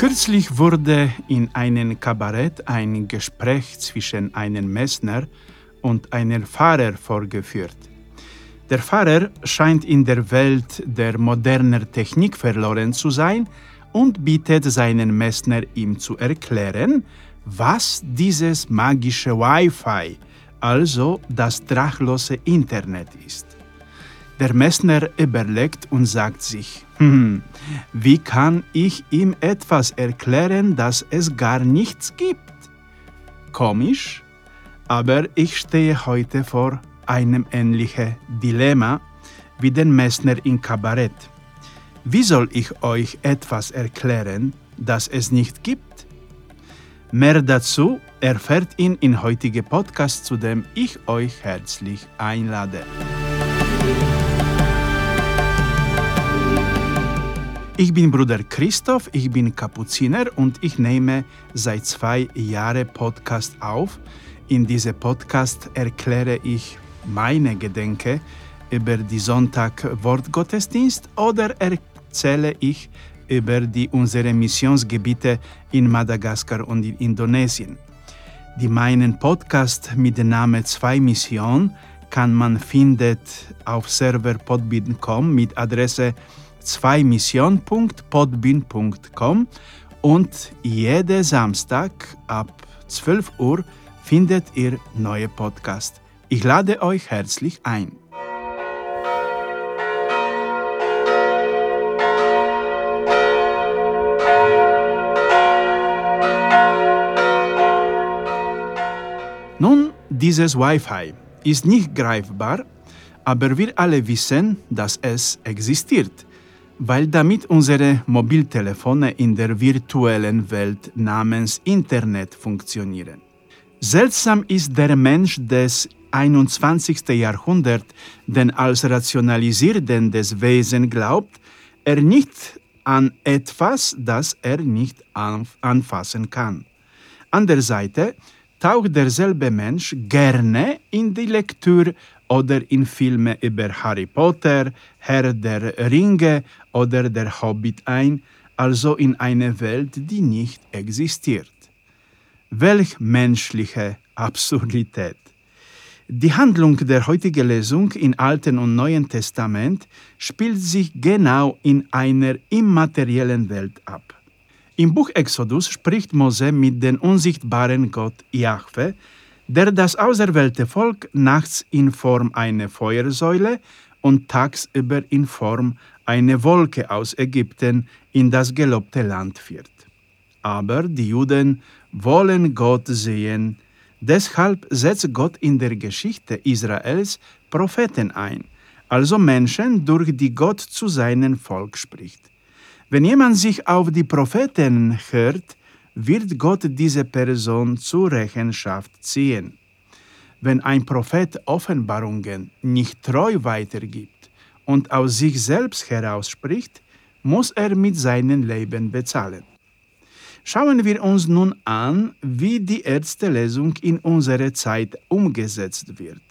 Kürzlich wurde in einem Kabarett ein Gespräch zwischen einem Messner und einem Pfarrer vorgeführt. Der Pfarrer scheint in der Welt der modernen Technik verloren zu sein und bittet seinen Messner, ihm zu erklären, was dieses magische Wi-Fi, also das drachlose Internet ist. Der Messner überlegt und sagt sich, hm, wie kann ich ihm etwas erklären, das es gar nichts gibt? Komisch, aber ich stehe heute vor einem ähnlichen Dilemma wie den Messner im Kabarett. Wie soll ich euch etwas erklären, das es nicht gibt? Mehr dazu erfährt ihn in heutigen Podcast, zu dem ich euch herzlich einlade. Ich bin Bruder Christoph, ich bin Kapuziner und ich nehme seit zwei Jahren Podcast auf. In diesem Podcast erkläre ich meine Gedanken über die Sonntag-Wortgottesdienst oder erzähle ich über die unsere Missionsgebiete in Madagaskar und in Indonesien. Die meinen Podcast mit dem Namen Zwei Mission kann man findet auf Server podbean.com mit Adresse zweimission.podbin.com und jeden Samstag ab 12 Uhr findet ihr neue Podcast. Ich lade euch herzlich ein. Nun, dieses Wi-Fi ist nicht greifbar, aber wir alle wissen, dass es existiert weil damit unsere Mobiltelefone in der virtuellen Welt namens Internet funktionieren. Seltsam ist der Mensch des 21. Jahrhunderts, denn als rationalisierendes Wesen glaubt er nicht an etwas, das er nicht anfassen kann. An der Seite taucht derselbe Mensch gerne in die Lektüre oder in Filme über Harry Potter, Herr der Ringe oder der Hobbit ein, also in eine Welt, die nicht existiert. Welch menschliche Absurdität! Die Handlung der heutigen Lesung im Alten und Neuen Testament spielt sich genau in einer immateriellen Welt ab. Im Buch Exodus spricht Mose mit dem unsichtbaren Gott Jahwe, der das auserwählte Volk nachts in Form einer Feuersäule und tagsüber in Form einer Wolke aus Ägypten in das gelobte Land führt. Aber die Juden wollen Gott sehen, deshalb setzt Gott in der Geschichte Israels Propheten ein, also Menschen, durch die Gott zu seinem Volk spricht. Wenn jemand sich auf die Propheten hört, wird Gott diese Person zur Rechenschaft ziehen. Wenn ein Prophet Offenbarungen nicht treu weitergibt und aus sich selbst herausspricht, muss er mit seinem Leben bezahlen. Schauen wir uns nun an, wie die erste Lesung in unserer Zeit umgesetzt wird.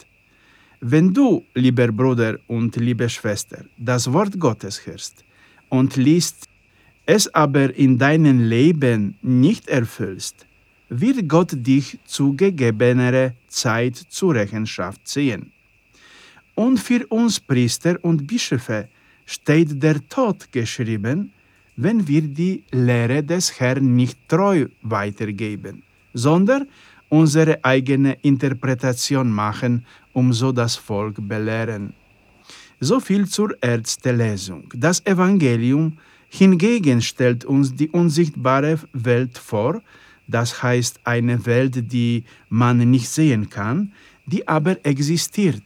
Wenn du, lieber Bruder und liebe Schwester, das Wort Gottes hörst und liest es aber in deinem Leben nicht erfüllst, wird Gott dich zu gegebener Zeit zur Rechenschaft ziehen. Und für uns Priester und Bischöfe steht der Tod geschrieben, wenn wir die Lehre des Herrn nicht treu weitergeben, sondern unsere eigene Interpretation machen, um so das Volk belehren. So viel zur ersten Lesung. Das Evangelium Hingegen stellt uns die unsichtbare Welt vor, das heißt eine Welt, die man nicht sehen kann, die aber existiert.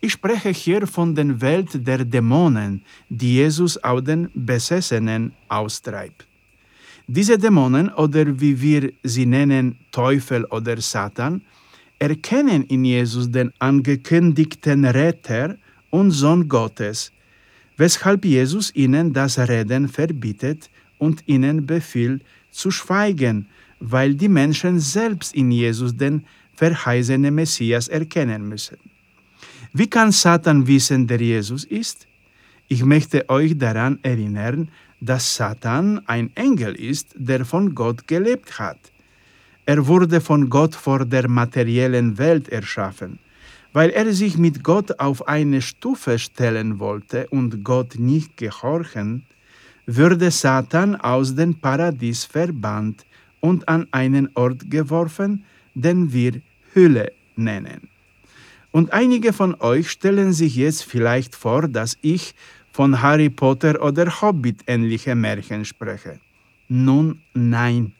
Ich spreche hier von der Welt der Dämonen, die Jesus aus den Besessenen austreibt. Diese Dämonen oder wie wir sie nennen, Teufel oder Satan, erkennen in Jesus den angekündigten Retter und Sohn Gottes, weshalb Jesus ihnen das Reden verbietet und ihnen befiehlt zu schweigen, weil die Menschen selbst in Jesus den verheißenen Messias erkennen müssen. Wie kann Satan wissen, der Jesus ist? Ich möchte euch daran erinnern, dass Satan ein Engel ist, der von Gott gelebt hat. Er wurde von Gott vor der materiellen Welt erschaffen. Weil er sich mit Gott auf eine Stufe stellen wollte und Gott nicht gehorchen, würde Satan aus dem Paradies verbannt und an einen Ort geworfen, den wir Hülle nennen. Und einige von euch stellen sich jetzt vielleicht vor, dass ich von Harry Potter oder Hobbit ähnliche Märchen spreche. Nun nein.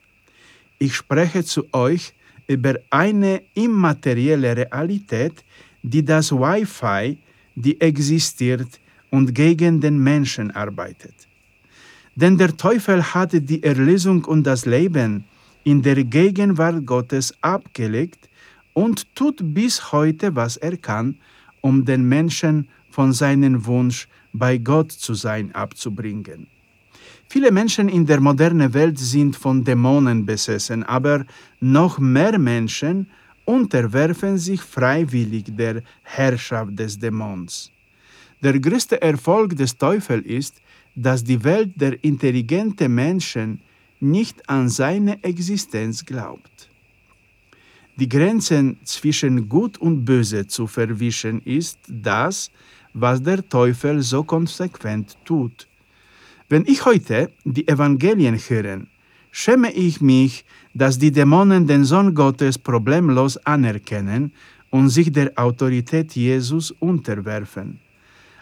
Ich spreche zu euch über eine immaterielle Realität, die das Wi-Fi, die existiert und gegen den Menschen arbeitet. Denn der Teufel hatte die Erlösung und das Leben in der Gegenwart Gottes abgelegt und tut bis heute, was er kann, um den Menschen von seinem Wunsch, bei Gott zu sein, abzubringen. Viele Menschen in der modernen Welt sind von Dämonen besessen, aber noch mehr Menschen unterwerfen sich freiwillig der Herrschaft des Dämons. Der größte Erfolg des Teufels ist, dass die Welt der intelligenten Menschen nicht an seine Existenz glaubt. Die Grenzen zwischen Gut und Böse zu verwischen ist das, was der Teufel so konsequent tut. Wenn ich heute die Evangelien höre, schäme ich mich, dass die Dämonen den Sohn Gottes problemlos anerkennen und sich der Autorität Jesus unterwerfen.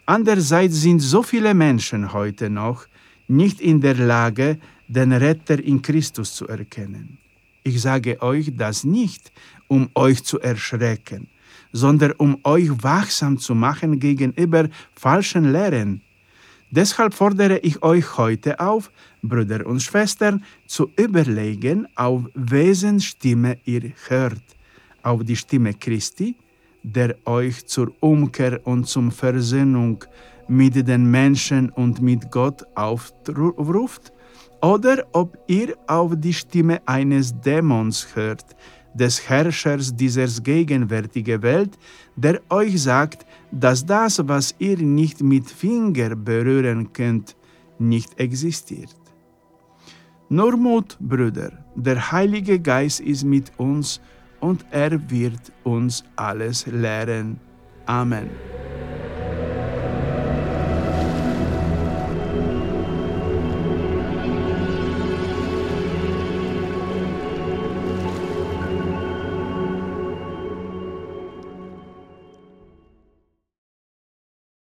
Andererseits sind so viele Menschen heute noch nicht in der Lage, den Retter in Christus zu erkennen. Ich sage euch das nicht, um euch zu erschrecken, sondern um euch wachsam zu machen gegenüber falschen Lehren. Deshalb fordere ich euch heute auf, Brüder und Schwestern, zu überlegen, auf wessen Stimme ihr hört. Auf die Stimme Christi, der euch zur Umkehr und zum Versöhnung mit den Menschen und mit Gott aufruft, oder ob ihr auf die Stimme eines Dämons hört, des Herrschers dieser gegenwärtigen Welt, der euch sagt, dass das, was ihr nicht mit Finger berühren könnt, nicht existiert. Nur Mut, Brüder, der Heilige Geist ist mit uns und er wird uns alles lehren. Amen.